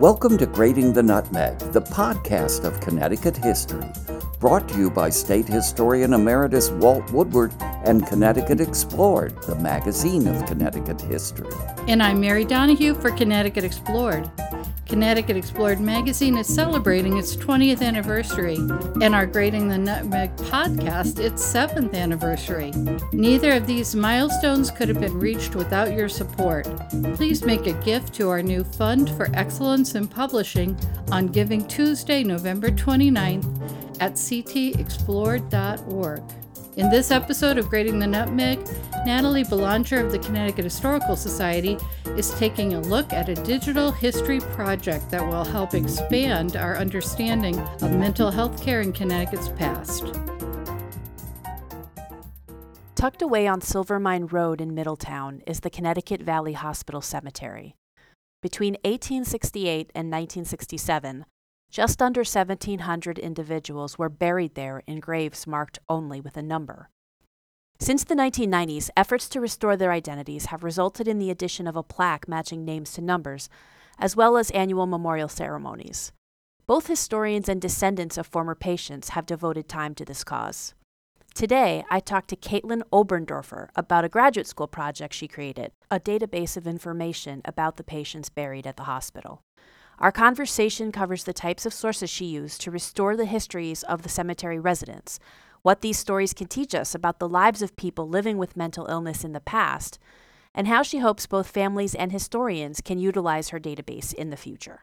Welcome to Grating the Nutmeg, the podcast of Connecticut history, brought to you by State Historian Emeritus Walt Woodward and Connecticut Explored, the magazine of Connecticut history. And I'm Mary Donahue for Connecticut Explored. Connecticut Explored magazine is celebrating its 20th anniversary, and our Grating the Nutmeg podcast its 7th anniversary. Neither of these milestones could have been reached without your support. Please make a gift to our new Fund for Excellence in Publishing on Giving Tuesday, November 29th at ctexplored.org. In this episode of Grating the Nutmeg, Natalie Belanger of the Connecticut Historical Society is taking a look at a digital history project that will help expand our understanding of mental health care in Connecticut's past. Tucked away on Silvermine Road in Middletown is the Connecticut Valley Hospital Cemetery. Between 1868 and 1967, just under 1,700 individuals were buried there in graves marked only with a number. Since the 1990s, efforts to restore their identities have resulted in the addition of a plaque matching names to numbers, as well as annual memorial ceremonies. Both historians and descendants of former patients have devoted time to this cause. Today, I talked to Caitlin Oberndorfer about a graduate school project she created, a database of information about the patients buried at the hospital. Our conversation covers the types of sources she used to restore the histories of the cemetery residents, what these stories can teach us about the lives of people living with mental illness in the past, and how she hopes both families and historians can utilize her database in the future.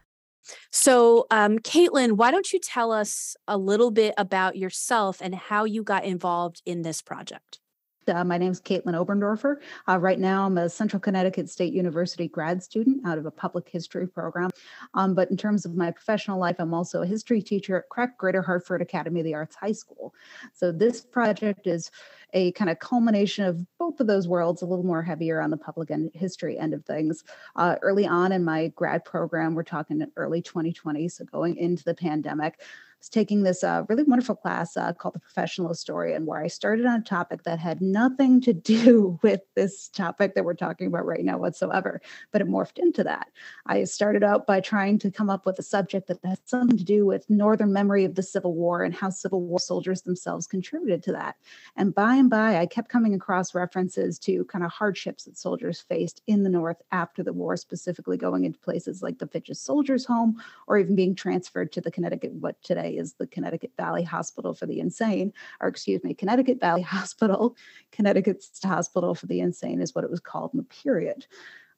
So, um, Caitlin, why don't you tell us a little bit about yourself and how you got involved in this project? Uh, my name is Caitlin Oberndorfer. Uh, right now, I'm a Central Connecticut State University grad student out of a public history program. Um, but in terms of my professional life, I'm also a history teacher at CREC Greater Hartford Academy of the Arts High School. So this project is a kind of culmination of both of those worlds, a little more heavier on the public and history end of things. Uh, early on in my grad program, we're talking early 2020, so going into the pandemic, was taking this uh, really wonderful class uh, called the Professional Historian, where I started on a topic that had nothing to do with this topic that we're talking about right now whatsoever, but it morphed into that. I started out by trying to come up with a subject that had something to do with Northern memory of the Civil War and how Civil War soldiers themselves contributed to that. And by and by, I kept coming across references to kind of hardships that soldiers faced in the North after the war, specifically going into places like the Fitch's Soldiers Home or even being transferred to the Connecticut, what today is the Connecticut Valley Hospital for the Insane, or excuse me, Connecticut Valley Hospital, Connecticut Hospital for the Insane is what it was called in the period.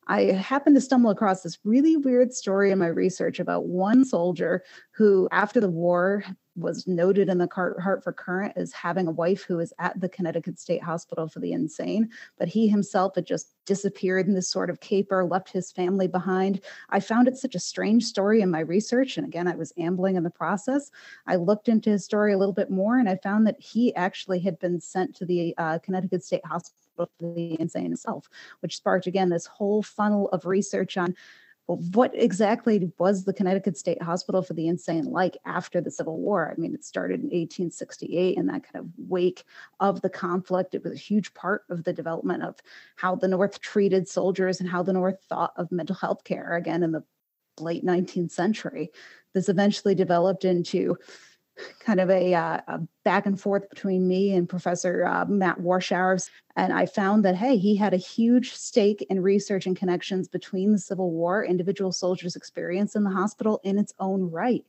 I happened to stumble across this really weird story in my research about one soldier who, after the war, was noted in the Hartford Courant as having a wife who was at the Connecticut State Hospital for the Insane, but he himself had just disappeared in this sort of caper, left his family behind. I found it such a strange story in my research. And again, I was ambling in the process. I looked into his story a little bit more and I found that he actually had been sent to the uh, Connecticut State Hospital for the insane itself, which sparked again this whole funnel of research on well, what exactly was the Connecticut State Hospital for the Insane like after the Civil War? I mean, it started in 1868 in that kind of wake of the conflict. It was a huge part of the development of how the North treated soldiers and how the North thought of mental health care again in the late 19th century. This eventually developed into kind of a, uh, a, back and forth between me and Professor uh, Matt Warshauer. And I found that, hey, he had a huge stake in research and connections between the Civil War, individual soldiers' experience in the hospital in its own right.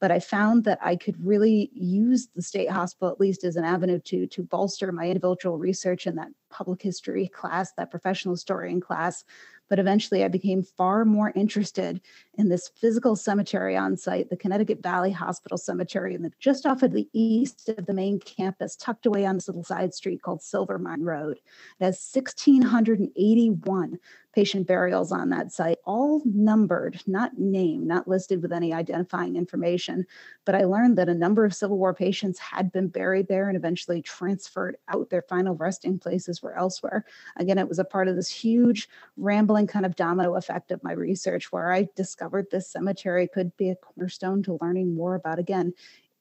But I found that I could really use the state hospital, at least as an avenue to, to bolster my individual research in that public history class, that professional historian class, but eventually I became far more interested in this physical cemetery on site, the Connecticut Valley Hospital Cemetery, and just off of the east of the main campus, tucked away on this little side street called Silvermine Road. It has 1,681 patient burials on that site, all numbered, not named, not listed with any identifying information. But I learned that a number of Civil War patients had been buried there and eventually transferred out. Their final resting places were elsewhere. Again, it was a part of this huge, rambling kind of domino effect of my research where I discovered this cemetery could be a cornerstone to learning more about, again,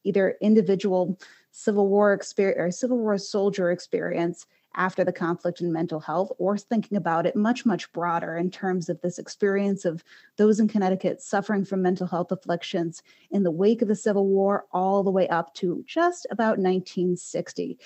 either individual Civil War experience or Civil War soldier experience after the conflict in mental health, or thinking about it much, much broader in terms of this experience of those in Connecticut suffering from mental health afflictions in the wake of the Civil War, all the way up to just about 1960.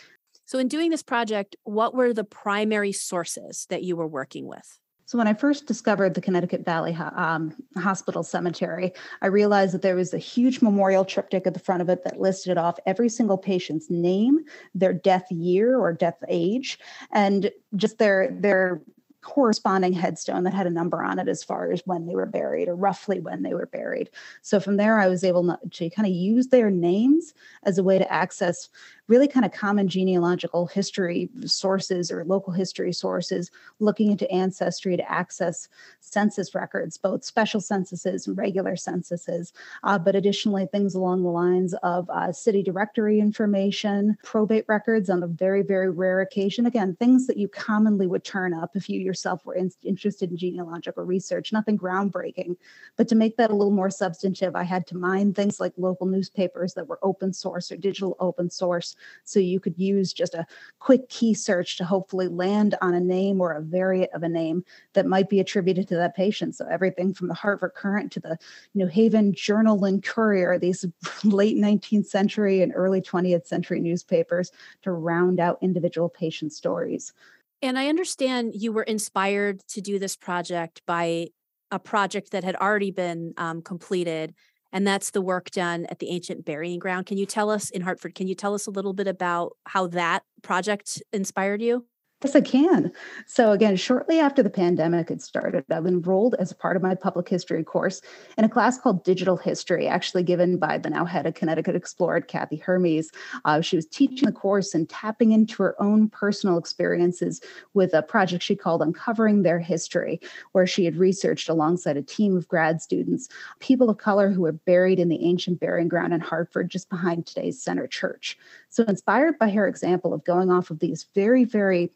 So, in doing this project, what were the primary sources that you were working with? So, when I first discovered the Connecticut Valley um, Hospital Cemetery, I realized that there was a huge memorial triptych at the front of it that listed off every single patient's name, their death year or death age, and just their their corresponding headstone that had a number on it as far as when they were buried or roughly when they were buried. So from there, I was able to kind of use their names as a way to access really kind of common genealogical history sources or local history sources, looking into ancestry to access census records, both special censuses and regular censuses, uh, but additionally things along the lines of uh, city directory information, probate records on a very, very rare occasion. Again, things that you commonly would turn up if you yourself were in- interested in genealogical research, nothing groundbreaking. But to make that a little more substantive, I had to mine things like local newspapers that were open source or digital open source so you could use just a quick key search to hopefully land on a name or a variant of a name that might be attributed to that patient. So everything from the Hartford Courant to the New Haven Journal and Courier, these late 19th century and early 20th century newspapers to round out individual patient stories. And I understand you were inspired to do this project by a project that had already been um, completed and that's the work done at the ancient burying ground. Can you tell us in Hartford? Can you tell us a little bit about how that project inspired you? Yes, I can. So, again, shortly after the pandemic had started, I've enrolled as part of my public history course in a class called Digital History, actually given by the now head of Connecticut Explored, Kathy Hermes. Uh, she was teaching the course and tapping into her own personal experiences with a project she called Uncovering Their History, where she had researched alongside a team of grad students people of color who were buried in the ancient burying ground in Hartford, just behind today's Center Church. So, inspired by her example of going off of these very, very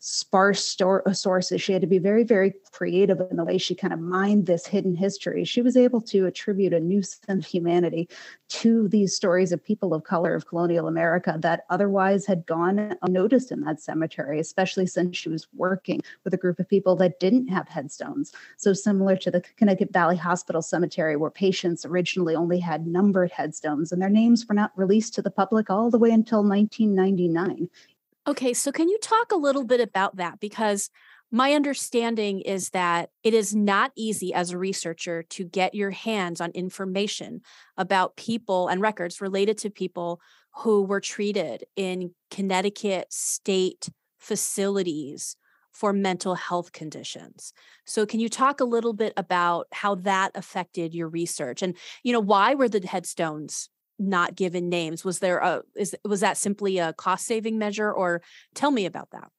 sparse uh, sources. She had to be very, very creative in the way she kind of mined this hidden history. She was able to attribute a new sense of humanity to these stories of people of color of colonial America that otherwise had gone unnoticed in that cemetery, especially since she was working with a group of people that didn't have headstones. So, similar to the Connecticut Valley Hospital Cemetery, where patients originally only had numbered headstones and their names were not released to the public all the way until 1999. Okay, so can you talk a little bit about that? Because my understanding is that it is not easy as a researcher to get your hands on information about people and records related to people who were treated in Connecticut state facilities for mental health conditions. So can you talk a little bit about how that affected your research and you know why were the headstones not given names was there a is was that simply a cost saving measure or tell me about that.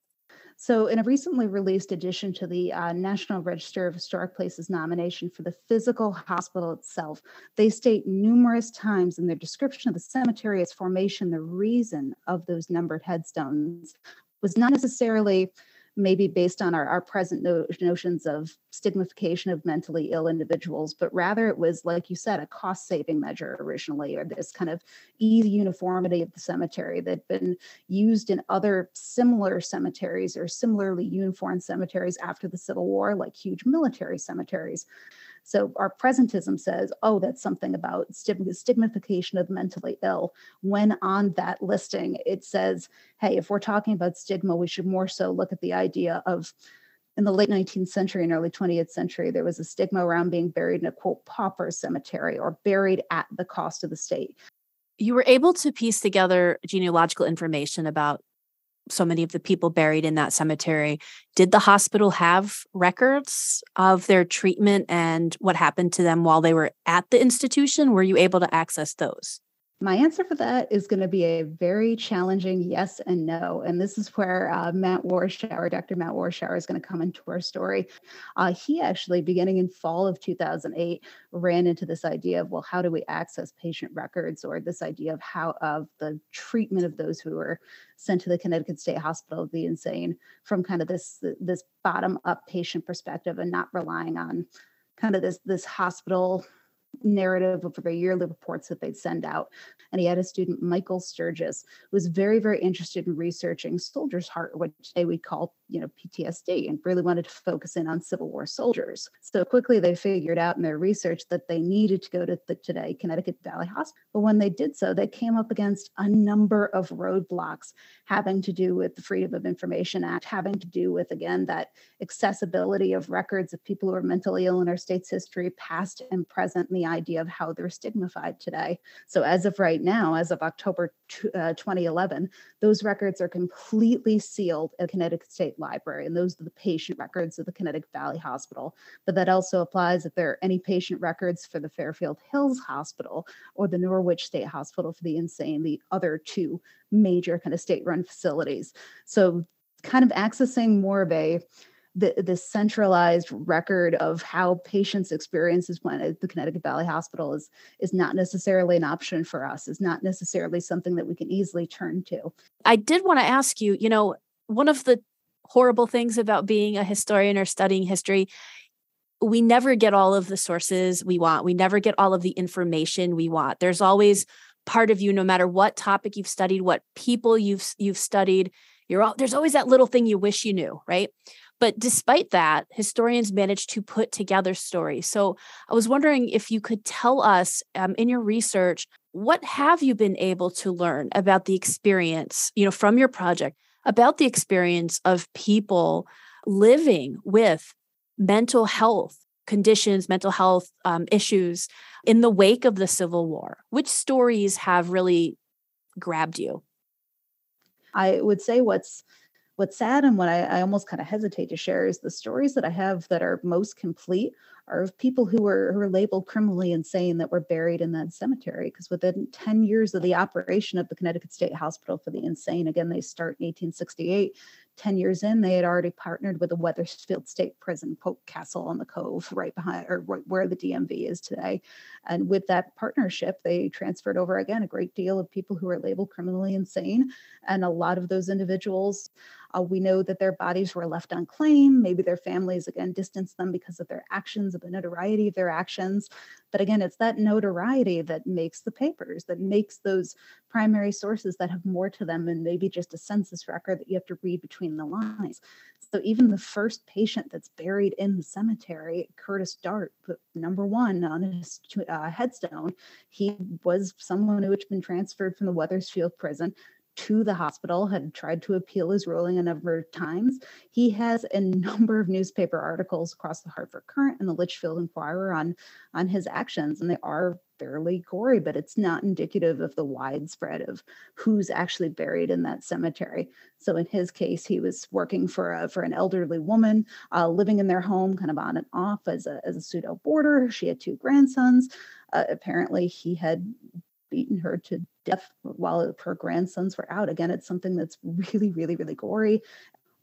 So, in a recently released addition to the uh, National Register of Historic Places nomination for the physical hospital itself, they state numerous times in their description of the cemetery, its formation, the reason of those numbered headstones was not necessarily maybe based on our, our present no, notions of stigmatization of mentally ill individuals, but rather it was, like you said, a cost saving measure originally, or this kind of easy uniformity of the cemetery that had been used in other similar cemeteries or similarly uniform cemeteries after the Civil War, like huge military cemeteries. So our presentism says, oh, that's something about stigmatization of the mentally ill. When on that listing, it says, hey, if we're talking about stigma, we should more so look at the idea of in the late 19th century and early 20th century, there was a stigma around being buried in a quote pauper cemetery or buried at the cost of the state. You were able to piece together genealogical information about so many of the people buried in that cemetery. Did the hospital have records of their treatment and what happened to them while they were at the institution? Were you able to access those? My answer for that is going to be a very challenging yes and no. And this is where uh, Matt Warshauer, Dr. Matt Warshauer, is going to come into our story. Uh, he actually, beginning in fall of 2008, ran into this idea of, well, how do we access patient records or this idea of how of the treatment of those who were sent to the Connecticut State Hospital of the Insane from kind of this, this bottom up patient perspective and not relying on kind of this, this hospital narrative of the yearly reports that they'd send out. And he had a student, Michael Sturgis, who was very, very interested in researching soldier's heart, which they would call, you know, PTSD, and really wanted to focus in on Civil War soldiers. So quickly they figured out in their research that they needed to go to the today Connecticut Valley Hospital. But when they did so, they came up against a number of roadblocks having to do with the Freedom of Information Act, having to do with, again, that accessibility of records of people who are mentally ill in our state's history, past and present, the idea of how they're stigmatized today. So, as of right now, as of October uh, 2011, those records are completely sealed at Connecticut State Library, and those are the patient records of the Connecticut Valley Hospital. But that also applies if there are any patient records for the Fairfield Hills Hospital or the Norwich State Hospital for the insane, the other two major kind of state run facilities. So, kind of accessing more of a the, the centralized record of how patients experiences when at the Connecticut Valley Hospital is is not necessarily an option for us, is not necessarily something that we can easily turn to. I did want to ask you, you know, one of the horrible things about being a historian or studying history we never get all of the sources we want. We never get all of the information we want. There's always part of you no matter what topic you've studied, what people you've you've studied, you're all there's always that little thing you wish you knew, right? But despite that, historians managed to put together stories. So I was wondering if you could tell us um, in your research, what have you been able to learn about the experience, you know, from your project, about the experience of people living with mental health conditions, mental health um, issues in the wake of the Civil War? Which stories have really grabbed you? I would say what's what's sad and what I, I almost kind of hesitate to share is the stories that I have that are most complete are of people who were, who were labeled criminally insane that were buried in that cemetery. Because within 10 years of the operation of the Connecticut State Hospital for the Insane, again, they start in 1868, 10 years in, they had already partnered with the Wethersfield State Prison, Pope Castle on the Cove, right behind or right where the DMV is today. And with that partnership, they transferred over again a great deal of people who were labeled criminally insane. And a lot of those individuals, uh, we know that their bodies were left unclaimed. Maybe their families, again, distanced them because of their actions, of the notoriety of their actions. But again, it's that notoriety that makes the papers, that makes those primary sources that have more to them than maybe just a census record that you have to read between the lines. So even the first patient that's buried in the cemetery, Curtis Dart, number one on his uh, headstone, he was someone who had been transferred from the Wethersfield prison to the hospital, had tried to appeal his ruling a number of times. He has a number of newspaper articles across the Hartford Courant and the Litchfield Enquirer on, on his actions, and they are fairly gory, but it's not indicative of the widespread of who's actually buried in that cemetery. So in his case, he was working for a, for an elderly woman uh, living in their home, kind of on and off as a, as a pseudo boarder. She had two grandsons. Uh, apparently, he had beaten her to death while her grandsons were out. Again, it's something that's really, really, really gory.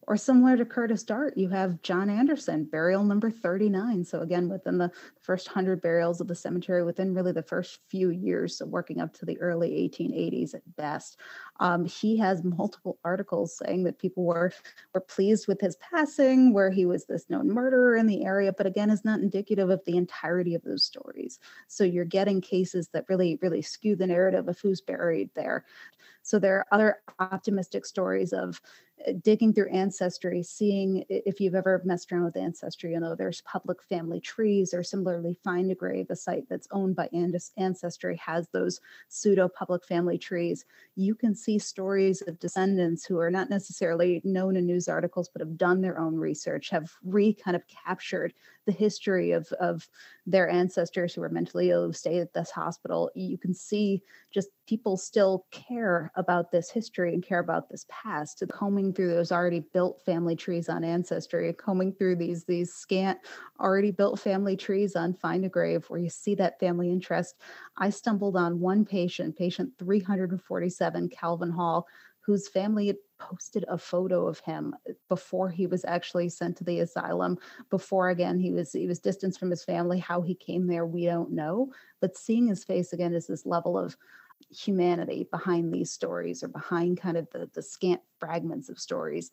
Or similar to Curtis Dart, you have John Anderson, burial number 39. So, again, within the first 100 burials of the cemetery, within really the first few years, so working up to the early 1880s at best, um, he has multiple articles saying that people were, were pleased with his passing, where he was this known murderer in the area, but again, is not indicative of the entirety of those stories. So, you're getting cases that really, really skew the narrative of who's buried there. So, there are other optimistic stories of uh, digging through ancestry, seeing if you've ever messed around with ancestry, you know, there's public family trees, or similarly, Find a Grave, a site that's owned by Ancestry, has those pseudo public family trees. You can see stories of descendants who are not necessarily known in news articles, but have done their own research, have re kind of captured the history of, of their ancestors who were mentally ill who stayed at this hospital. You can see just people still care about this history and care about this past. Combing through those already built family trees on Ancestry, combing through these these scant already built family trees on Find a Grave, where you see that family interest. I stumbled on one patient, patient 347, Calvin Hall, whose family posted a photo of him uh, before he was actually sent to the asylum before again he was he was distanced from his family how he came there we don't know. But seeing his face again is this level of humanity behind these stories or behind kind of the, the scant fragments of stories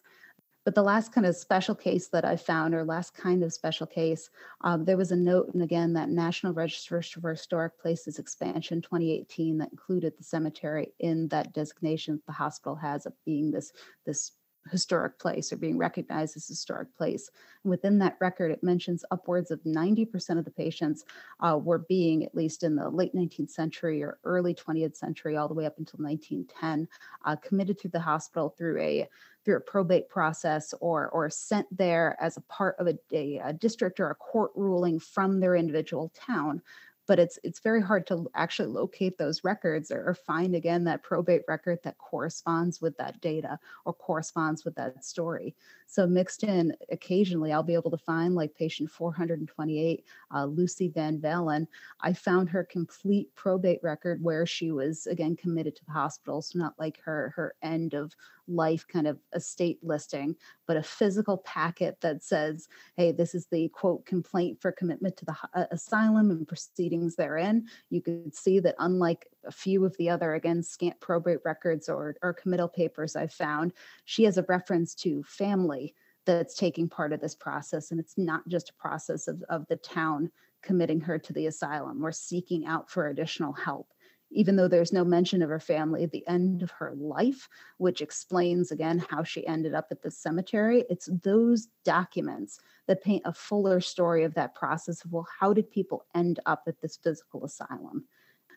But the last kind of special case that I found, or last kind of special case, um, there was a note, and again, that National Register for Historic Places expansion 2018 that included the cemetery in that designation the hospital has of being this this historic place or being recognized as historic place. And within that record, it mentions upwards of 90% of the patients uh, were being, at least in the late 19th century or early 20th century, all the way up until 1910, uh, committed to the hospital through a through a probate process or or sent there as a part of a, a, a district or a court ruling from their individual town but it's it's very hard to actually locate those records or, or, find again that probate record that corresponds with that data or corresponds with that story. So mixed in occasionally i'll be able to find like patient 428 uh, lucy van valen i found her complete probate record where she was again committed to the hospital. So not like her her end of life kind of estate listing, but a physical packet that says, hey, this is the quote complaint for commitment to the uh, asylum and proceedings therein. You could see that unlike a few of the other, again, scant probate records or, or committal papers I've found, she has a reference to family that's taking part of this process. And it's not just a process of, of the town committing her to the asylum or seeking out for additional help even though there's no mention of her family at the end of her life, which explains again how she ended up at the cemetery. It's those documents that paint a fuller story of that process of, well, how did people end up at this physical asylum?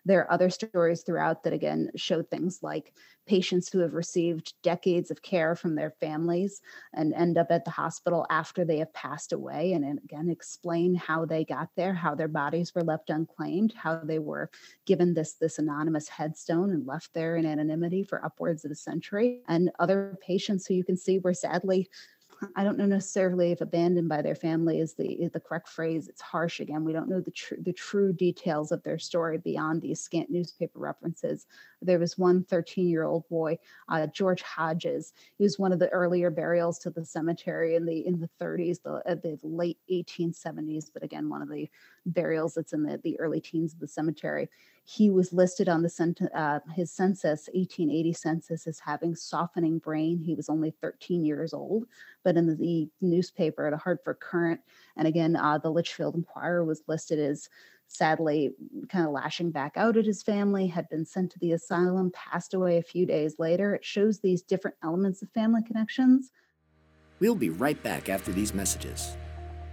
There are other stories throughout that again show things like patients who have received decades of care from their families and end up at the hospital after they have passed away and, again explain how they got there, how their bodies were left unclaimed, how they were given this this anonymous headstone and left there in anonymity for upwards of a century. And other patients who you can see were sadly I don't know necessarily if abandoned by their family is the is the correct phrase. It's harsh again. We don't know the true the true details of their story beyond these scant newspaper references. There was one 13 year old boy, uh, George Hodges. He was one of the earlier burials to the cemetery in the in the 30s, the, uh, the late 1870s. But again, one of the burials that's in the, the early teens of the cemetery. He was listed on the cent- uh, his census, 1880 census, as having softening brain. He was only 13 years old, but in the, the newspaper, the Hartford courant and again, uh, the Litchfield enquirer was listed as sadly kind of lashing back out at his family, had been sent to the asylum, passed away a few days later. It shows these different elements of family connections. We'll be right back after these messages.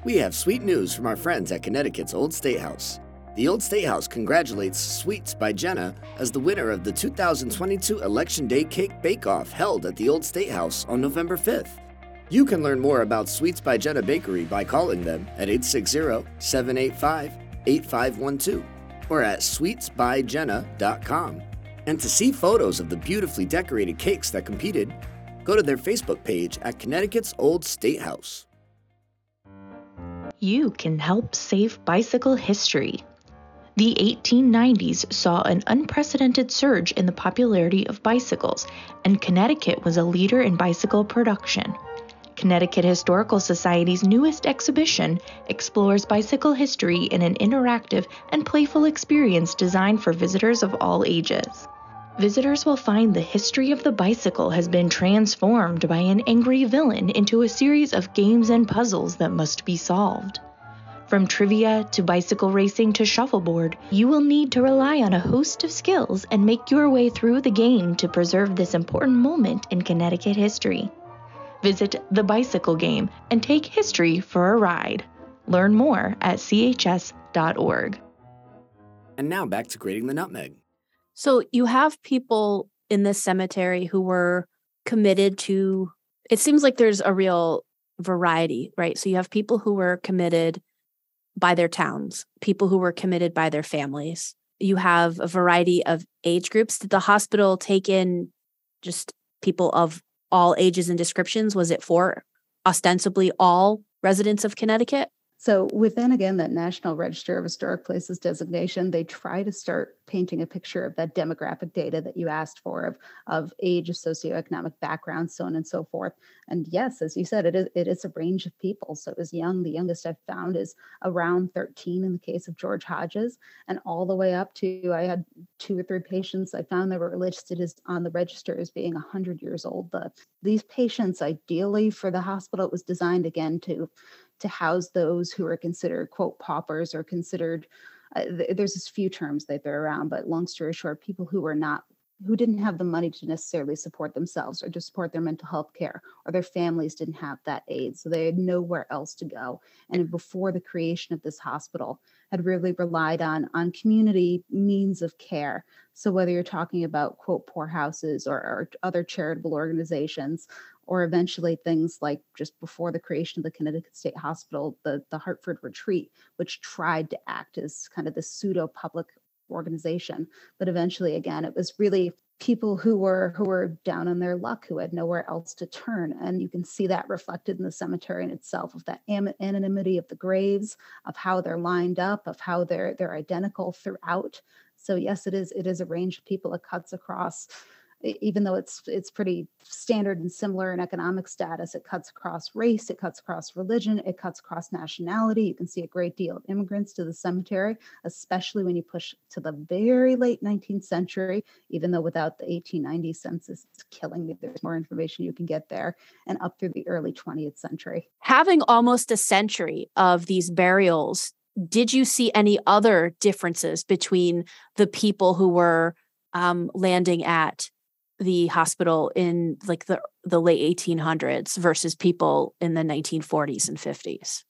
We have sweet news from our friends at Connecticut's Old State House. The Old State House congratulates Sweets by Jenna as the winner of the 2022 Election Day Cake Bake Off held at the Old State House on November 5th. You can learn more about Sweets by Jenna Bakery by calling them at 860 785 8512 or at sweetsbyjenna.com. And to see photos of the beautifully decorated cakes that competed, go to their Facebook page at Connecticut's Old State House you can help save bicycle history. The 1890s saw an unprecedented surge in the popularity of bicycles, and Connecticut was a leader in bicycle production. Connecticut Historical Society's newest exhibition explores bicycle history in an interactive and playful experience designed for visitors of all ages. Visitors will find the history of the bicycle has been transformed by an angry villain into a series of games and puzzles that must be solved. From trivia to bicycle racing to shuffleboard, you will need to rely on a host of skills and make your way through the game to preserve this important moment in Connecticut history. Visit the bicycle game and take history for a ride. Learn more at chs.org. And now back to grating the nutmeg. So you have people in this cemetery who were committed to it seems like there's a real variety, right? So you have people who were committed by their towns, people who were committed by their families. You have a variety of age groups. Did the hospital take in just people of all ages and descriptions? Was it for ostensibly all residents of Connecticut? So within again that National Register of Historic Places designation, they try to start painting a picture of that demographic data that you asked for of, of age, of socioeconomic background, so on and so forth. And yes, as you said, it is it is a range of people. So it was young. The youngest I've found is around 13 in the case of George Hodges, and all the way up to I had two or three patients I found that were listed as on the register as being 100 years old. The, these patients, ideally for the hospital, it was designed again to to house those who are considered quote paupers or considered uh, th- there's a few terms that they're around but long story short people who were not who didn't have the money to necessarily support themselves or to support their mental health care or their families didn't have that aid so they had nowhere else to go. And before the creation of this hospital had really relied on on community means of care. So whether you're talking about quote poorhouses or, or other charitable organizations or eventually things like just before the creation of the Connecticut State Hospital, the, the Hartford Retreat, which tried to act as kind of the pseudo public organization. But eventually, again, it was really people who were who were down on their luck who had nowhere else to turn and you can see that reflected in the cemetery in itself of that anonymity of the graves of how they're lined up of how they're they're identical throughout so yes it is it is a range of people that cuts across even though it's it's pretty standard and similar in economic status it cuts across race it cuts across religion it cuts across nationality. You can see a great deal of immigrants to the cemetery especially when you push to the very late 19th century even though without the 1890 census it's killing me. There's more information you can get there and up through the early 20th century. Having almost a century of these burials did you see any other differences between the people who were um, landing at the hospital in like the the late 1800s versus people in the 1940s and 50s?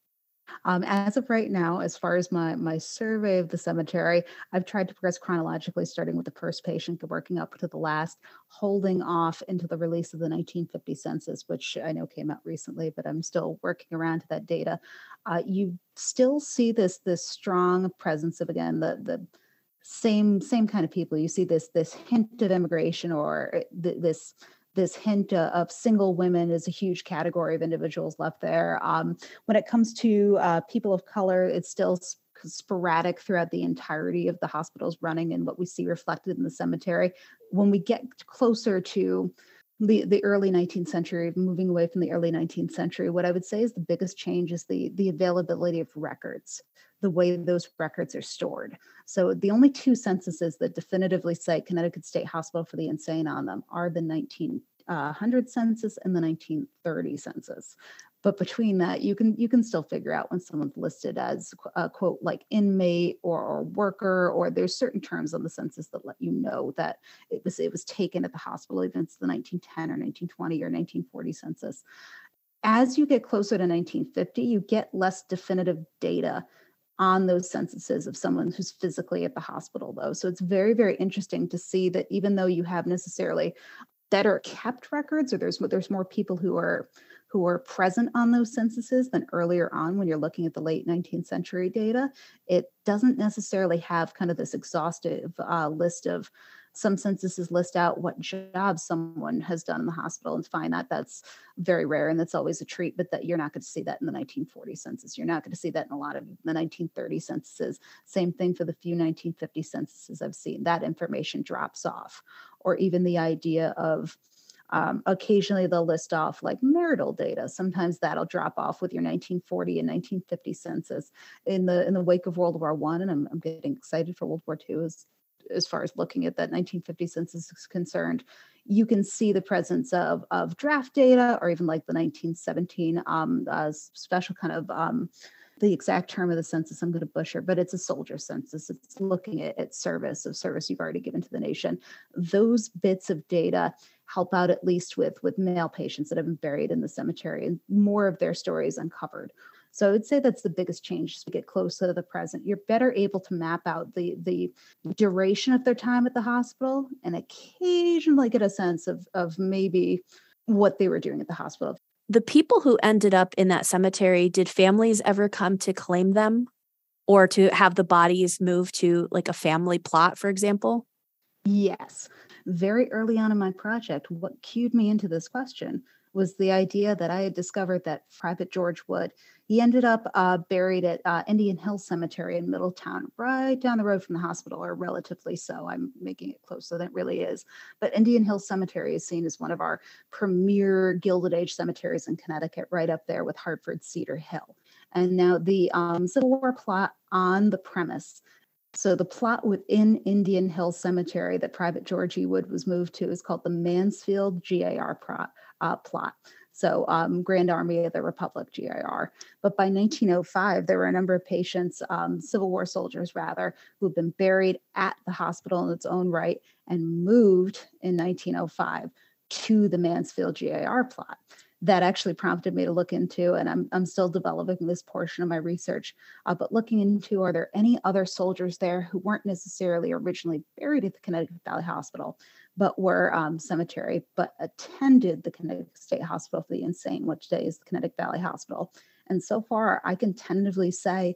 Um, as of right now, as far as my my survey of the cemetery, I've tried to progress chronologically, starting with the first patient, working up to the last, holding off into the release of the 1950 census, which I know came out recently, but I'm still working around to that data. Uh, you still see this this strong presence of again the the same same kind of people. You see this this hint of immigration or uh, th- this this hint of single women is a huge category of individuals left there. Um, when it comes to uh, people of color it's still sporadic throughout the entirety of the hospitals running and what we see reflected in the cemetery. When we get closer to the, the early 19th century, moving away from the early 19th century, what I would say is the biggest change is the, the availability of records, the way those records are stored. So the only two censuses that definitively cite Connecticut State Hospital for the Insane on them are the 1900 uh, census and the 1930 census but between that you can you can still figure out when someone's listed as a uh, quote like inmate or, or worker or there's certain terms on the census that let you know that it was it was taken at the hospital even it's the 1910 or 1920 or 1940 census as you get closer to 1950 you get less definitive data on those censuses of someone who's physically at the hospital though so it's very very interesting to see that even though you have necessarily better kept records or there's there's more people who are who are present on those censuses than earlier on when you're looking at the late 19th century data. It doesn't necessarily have kind of this exhaustive uh, list of some censuses list out what jobs someone has done in the hospital and find that that's very rare and that's always a treat but that you're not going to see that in the 1940 census you're not going to see that in a lot of the 1930 censuses same thing for the few 1950 censuses i've seen that information drops off or even the idea of um, occasionally they'll list off like marital data. Sometimes that'll drop off with your 1940 and 1950 census. In the in the wake of World War One, and I'm, I'm getting excited for World War Two as as far as looking at that 1950 census is concerned, you can see the presence of of draft data or even like the 1917 um, uh, special kind of um, the exact term of the census I'm going to butcher, but it's a soldier census. It's looking at, at service of service you've already given to the nation. Those bits of data help out at least with with male patients that have been buried in the cemetery and more of their stories uncovered. So I would say that's the biggest change as we get closer to the present. You're better able to map out the the duration of their time at the hospital and occasionally get a sense of of maybe what they were doing at the hospital. The people who ended up in that cemetery, did families ever come to claim them or to have the bodies moved to like a family plot, for example? Yes very early on in my project, what cued me into this question was the idea that I had discovered that Private George Wood, he ended up uh, buried at uh, Indian Hill Cemetery in Middletown, right down the road from the hospital, or relatively so. I'm making it close, so that really is. But Indian Hill Cemetery is seen as one of our premier Gilded Age cemeteries in Connecticut, right up there with Hartford Cedar Hill. And now the um, Civil War plot on the premise so the plot within Indian Hill Cemetery that Private George E. Wood was moved to is called the Mansfield GAR plot. Uh, plot. So um, Grand Army of the Republic GAR. But by 1905, there were a number of patients, um, Civil War soldiers rather, who had been buried at the hospital in its own right and moved in 1905 to the Mansfield GAR plot that actually prompted me to look into, and I'm, I'm still developing this portion of my research, uh, but looking into are there any other soldiers there who weren't necessarily originally buried at the Connecticut Valley Hospital, but were um, cemetery, but attended the Connecticut State Hospital for the Insane, which today is the Connecticut Valley Hospital. And so far, I can tentatively say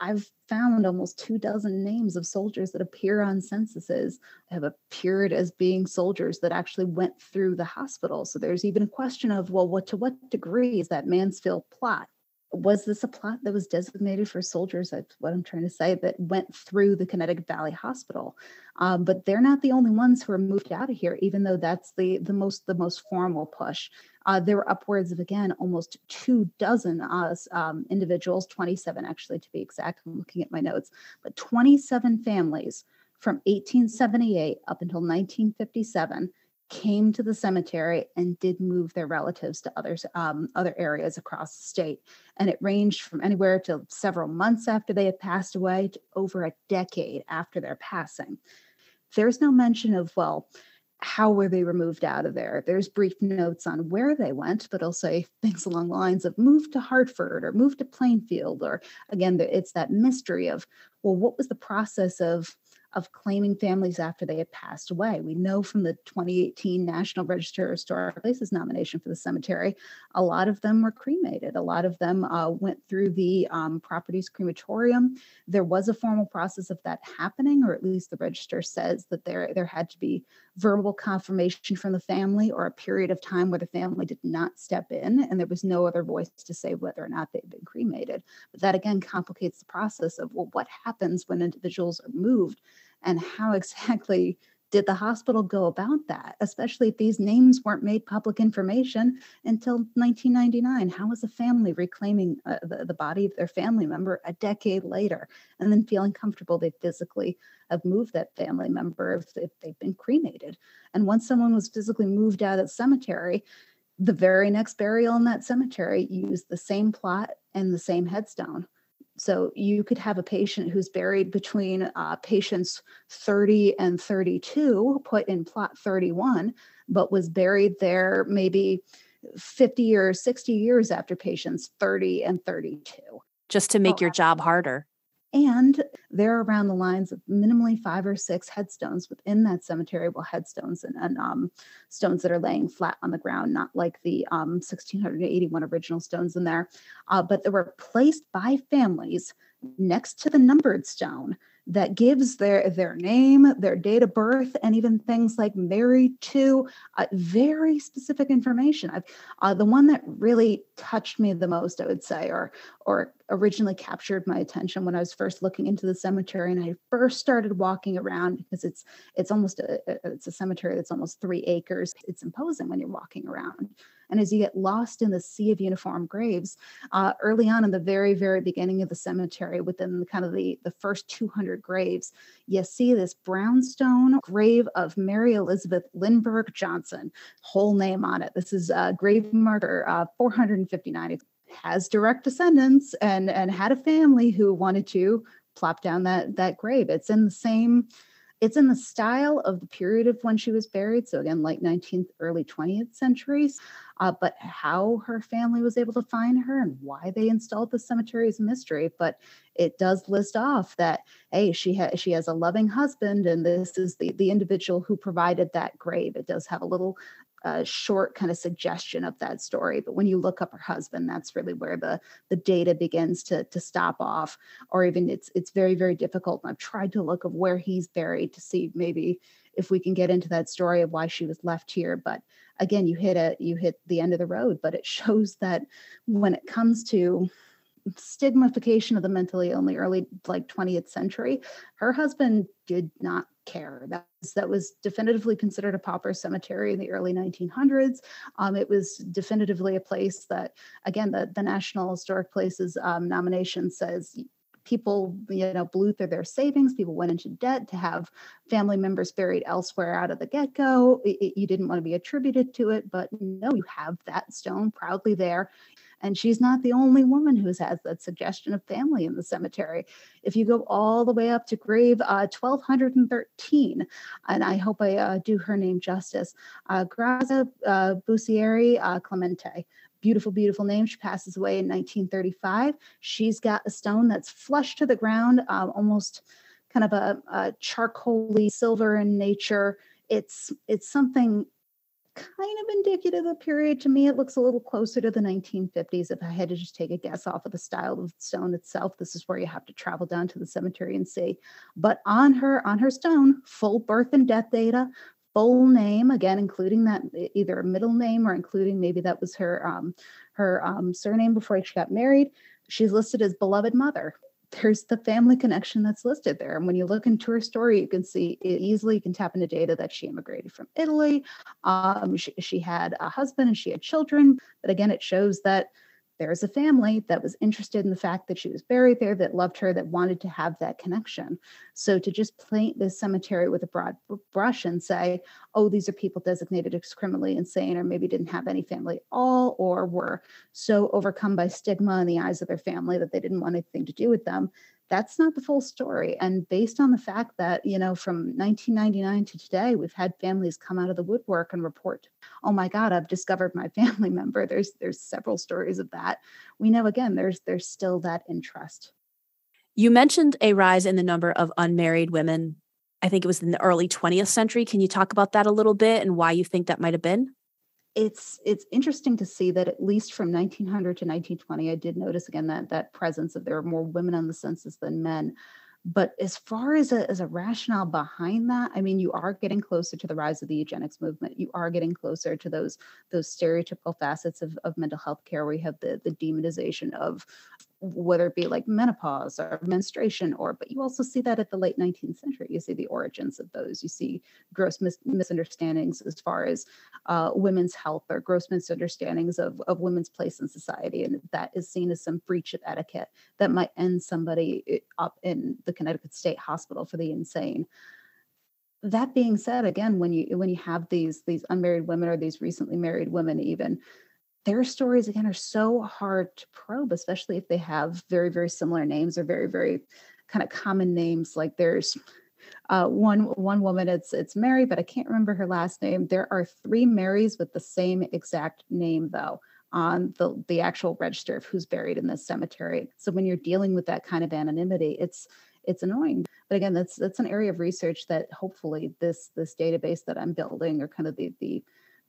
I've found almost two dozen names of soldiers that appear on censuses have appeared as being soldiers that actually went through the hospital. So there's even a question of, well, what to what degree is that Mansfield plot? Was this a plot that was designated for soldiers? That's what I'm trying to say, that went through the Connecticut Valley Hospital. Um, but they're not the only ones who are moved out of here, even though that's the the most the most formal push. Uh, there were upwards of again almost two dozen uh, um, individuals, 27 actually to be exact. I'm looking at my notes, but 27 families from 1878 up until 1957 came to the cemetery and did move their relatives to others, um, other areas across the state. And it ranged from anywhere to several months after they had passed away to over a decade after their passing. There's no mention of, well, how were they removed out of there? There's brief notes on where they went, but say things along the lines of move to Hartford or move to Plainfield, or again, it's that mystery of, well, what was the process of of claiming families after they had passed away. We know from the 2018 National Register of Historic Places nomination for the cemetery, a lot of them were cremated. A lot of them uh, went through the um, property's crematorium. There was a formal process of that happening, or at least the register says that there, there had to be verbal confirmation from the family or a period of time where the family did not step in and there was no other voice to say whether or not they've been cremated. But that again complicates the process of well, what happens when individuals are moved and how exactly did the hospital go about that, especially if these names weren't made public information until 1999? How was a family reclaiming uh, the, the body of their family member a decade later and then feeling comfortable they physically have moved that family member if, if they've been cremated? And once someone was physically moved out of the cemetery, the very next burial in that cemetery used the same plot and the same headstone. So you could have a patient who's buried between uh, patients 30 and 32, put in plot 31, but was buried there maybe 50 or 60 years after patients 30 and 32. Just to make oh, your job harder. And they're around the lines of minimally five or six headstones within that cemetery. Well, headstones and, and um, stones that are laying flat on the ground, not like the um, 1681 original stones in there, uh, but they were placed by families next to the numbered stone that gives their their name, their date of birth, and even things like married to uh, very specific information. I've, uh, the one that really touched me the most, I would say, or or originally captured my attention when I was first looking into the cemetery and I first started walking around because it's it's almost a it's a cemetery that's almost three acres. It's imposing when you're walking around. And as you get lost in the sea of uniform graves, uh, early on in the very, very beginning of the cemetery, within the, kind of the, the first 200 graves, you see this brownstone grave of Mary Elizabeth Lindbergh Johnson, whole name on it. This is uh, grave marker uh, 459 has direct descendants and and had a family who wanted to plop down that that grave. It's in the same it's in the style of the period of when she was buried. So again, late 19th, early 20th centuries. Uh, but how her family was able to find her and why they installed the cemetery is a mystery. But it does list off that hey, she has she has a loving husband, and this is the the individual who provided that grave. It does have a little a short kind of suggestion of that story but when you look up her husband that's really where the the data begins to to stop off or even it's it's very very difficult And i've tried to look of where he's buried to see maybe if we can get into that story of why she was left here. But again, you hit a you hit the end of the road. But it shows that when it comes to stigmatification of the mentally the early like 20th century her husband did not care. That was, that was definitively considered a pauper cemetery in the early 1900s um, it was definitively a place that again the, the national historic places um, nomination says people you know blew through their savings people went into debt to have family members buried elsewhere out of the get-go. You didn't want to be attributed to it but no you have that stone proudly there and she's not the only woman who has that suggestion of family in the cemetery. If you go all the way up to grave uh, 1213, and I hope I uh, do her name justice, uh, Grazia uh, Bussieri uh, Clemente beautiful, beautiful name. She passes away in 1935. She's got a stone that's flush to the ground, um, almost kind of a, a charcoaly silver in nature. It's it's something kind of indicative of period to me. It looks a little closer to the 1950s. If I had to just take a guess off of the style of the stone itself, this is where you have to travel down to the cemetery and see. But on her on her stone, full birth and death data, full name again, including that either a middle name or including maybe that was her um, her um, surname before she got married. She's listed as beloved mother there's the family connection that's listed there. And when you look into her story, you can see it easily you can tap into data that she immigrated from Italy. Um, she, she had a husband and she had children. But again, it shows that there's a family that was interested in the fact that she was buried there, that loved her, that wanted to have that connection. So to just paint this cemetery with a broad brush and say, oh, these are people designated as criminally insane, or maybe didn't have any family at all, or were so overcome by stigma in the eyes of their family that they didn't want anything to do with them, that's not the full story. And based on the fact that, you know, from 1999 to today, we've had families come out of the woodwork and report, oh my God, I've discovered my family member. There's there's several stories of that. We know again, there's there's still that interest. You mentioned a rise in the number of unmarried women. I think it was in the early 20th century. Can you talk about that a little bit and why you think that might have been? it's it's interesting to see that at least from 1900 to 1920 i did notice again that that presence of there are more women on the census than men but as far as a, as a rationale behind that i mean you are getting closer to the rise of the eugenics movement you are getting closer to those those stereotypical facets of, of mental health care where you have the the demonization of whether it be like menopause or menstruation or but you also see that at the late 19th century. You see the origins of those. You see gross mis- misunderstandings as far as uh, women's health or gross misunderstandings of, of women's place in society and that is seen as some breach of etiquette that might end somebody eh, up in the connecticut state hospital for the insane. That being said again when you when you have these these unmarried women or these recently married women even their stories again are so hard to probe especially if they have very very similar names or very very kind of common names. Like there's uh, one one woman it's it's mary but i can't remember her last name. There are three marys with the same exact name though on the the actual register of who's buried in this cemetery. So when you're dealing with that kind of anonymity it's it's annoying. But again that's that's an area of research that hopefully this this database that i'm building or kind of the the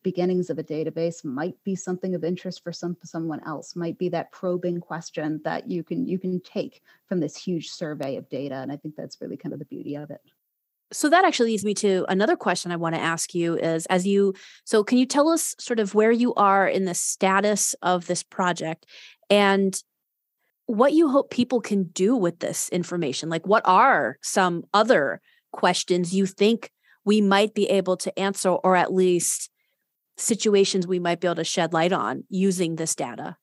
beginnings of a database might be something of interest for some someone else. Might be that probing question that you can you can take from this huge survey of data and i think that's really kind of the beauty of it. So that actually leads me to another question i want to ask you is as you so can you tell us sort of where you are in the status of this project and what you hope people can do with this information? Like what are some other questions you think we might be able to answer or at least situations we might be able to shed light on using this data?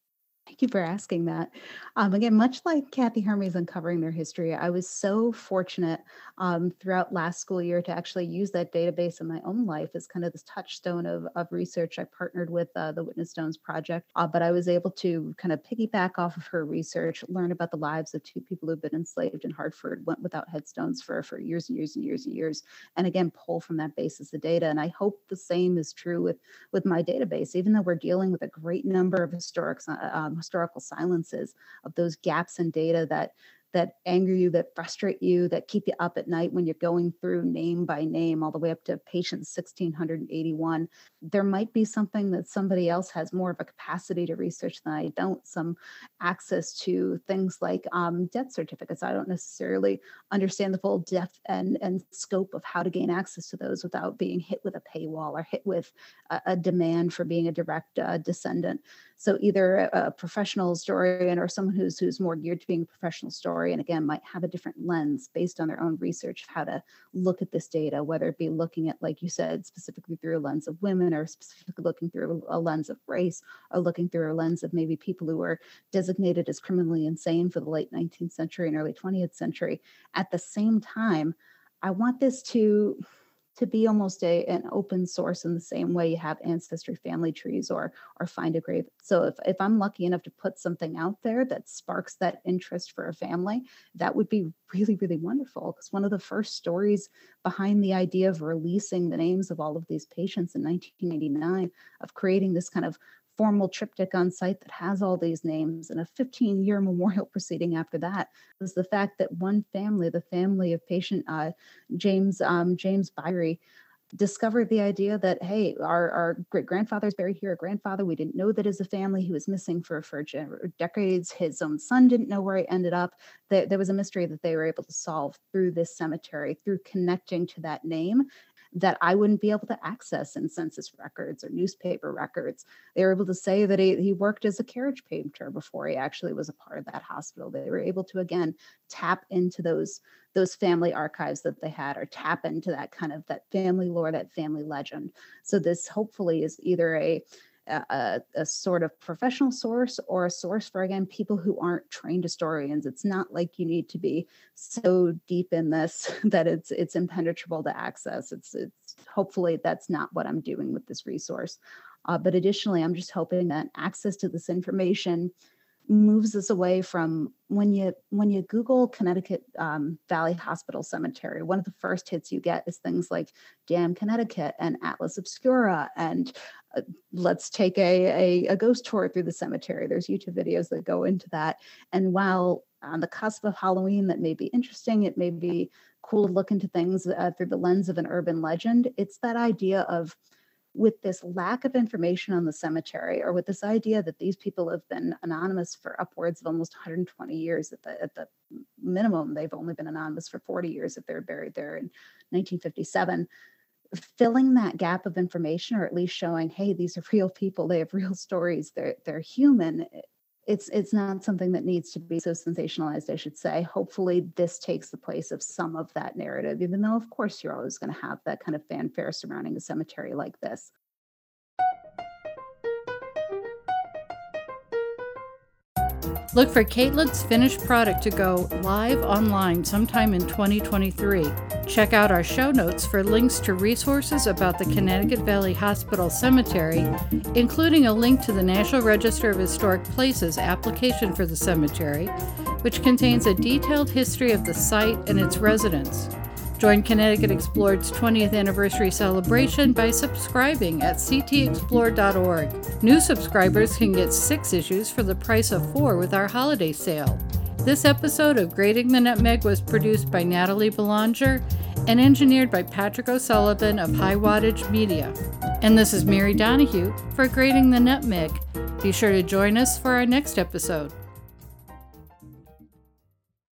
Thank you for asking that. Um, again, much like Kathy Hermes uncovering their history, I was so fortunate um, throughout last school year to actually use that database in my own life as kind of this touchstone of, of research. I partnered with uh, the Witness Stones Project, uh, but I was able to kind of piggyback off of her research, learn about the lives of two people who've been enslaved in Hartford, went without headstones for, for years and years and years and years, and again, pull from that basis of data. And I hope the same is true with, with my database, even though we're dealing with a great number of historic, uh, um, historical silences of those gaps in data that that anger you, that frustrate you, that keep you up at night when you're going through name by name, all the way up to patient 1681. There might be something that somebody else has more of a capacity to research than I don't, some access to things like um, death certificates. I don't necessarily understand the full depth and, and scope of how to gain access to those without being hit with a paywall or hit with a, a demand for being a direct uh, descendant. So either a, a professional historian or someone who's who's more geared to being a professional historian, again, might have a different lens based on their own research of how to look at this data, whether it be looking at, like you said, specifically through a lens of women or specifically looking through a lens of race or looking through a lens of maybe people who were designated as criminally insane for the late 19th century and early 20th century. At the same time, I want this to to be almost a an open source in the same way you have ancestry family trees or or find a grave. So if, if i'm lucky enough to put something out there that sparks that interest for a family that would be really really wonderful because one of the first stories behind the idea of releasing the names of all of these patients in 1989 of creating this kind of formal triptych on site that has all these names and a 15 year memorial proceeding after that was the fact that one family, the family of patient uh, James um, James Byrie, discovered the idea that hey our, our great grandfather's buried here a grandfather we didn't know that as a family he was missing for for decades. His own son didn't know where he ended up. There, there was a mystery that they were able to solve through this cemetery through connecting to that name that I wouldn't be able to access in census records or newspaper records. They were able to say that he, he worked as a carriage painter before he actually was a part of that hospital. They were able to again tap into those those family archives that they had or tap into that kind of that family lore, that family legend. So this hopefully is either a a, a, sort of professional source or a source for again people who aren't trained historians. It's not like you need to be so deep in this that it's it's impenetrable to access. It's it's hopefully that's not what i'm doing with this resource. Uh, but additionally i'm just hoping that access to this information moves us away from when you when you google connecticut um, valley hospital cemetery one of the first hits you get is things like damn connecticut and atlas obscura and uh, let's take a, a, a ghost tour through the cemetery. There's youtube videos that go into that. And while on the cusp of halloween that may be interesting it may be cool to look into things uh, through the lens of an urban legend it's that idea of with this lack of information on the cemetery or with this idea that these people have been anonymous for upwards of almost 120 years at the, at the minimum they've only been anonymous for 40 years if they're buried there in 1957 filling that gap of information or at least showing hey these are real people. They have real stories. They're they're human it's it's not something that needs to be so sensationalized i should say. Hopefully this takes the place of some of that narrative even though of course you're always going to have that kind of fanfare surrounding a cemetery like this Look for Caitlin's finished product to go live online sometime in 2023. Check out our show notes for links to resources about the Connecticut Valley Hospital Cemetery, including a link to the National Register of Historic Places application for the cemetery, which contains a detailed history of the site and its residents. Join Connecticut Explored's 20th anniversary celebration by subscribing at ctexplore.org. New subscribers can get six issues for the price of four with our holiday sale. This episode of Grating the Nutmeg was produced by Natalie Belanger and engineered by Patrick O'Sullivan of High Wattage Media. And this is Mary Donahue for Grating the Nutmeg. Be sure to join us for our next episode.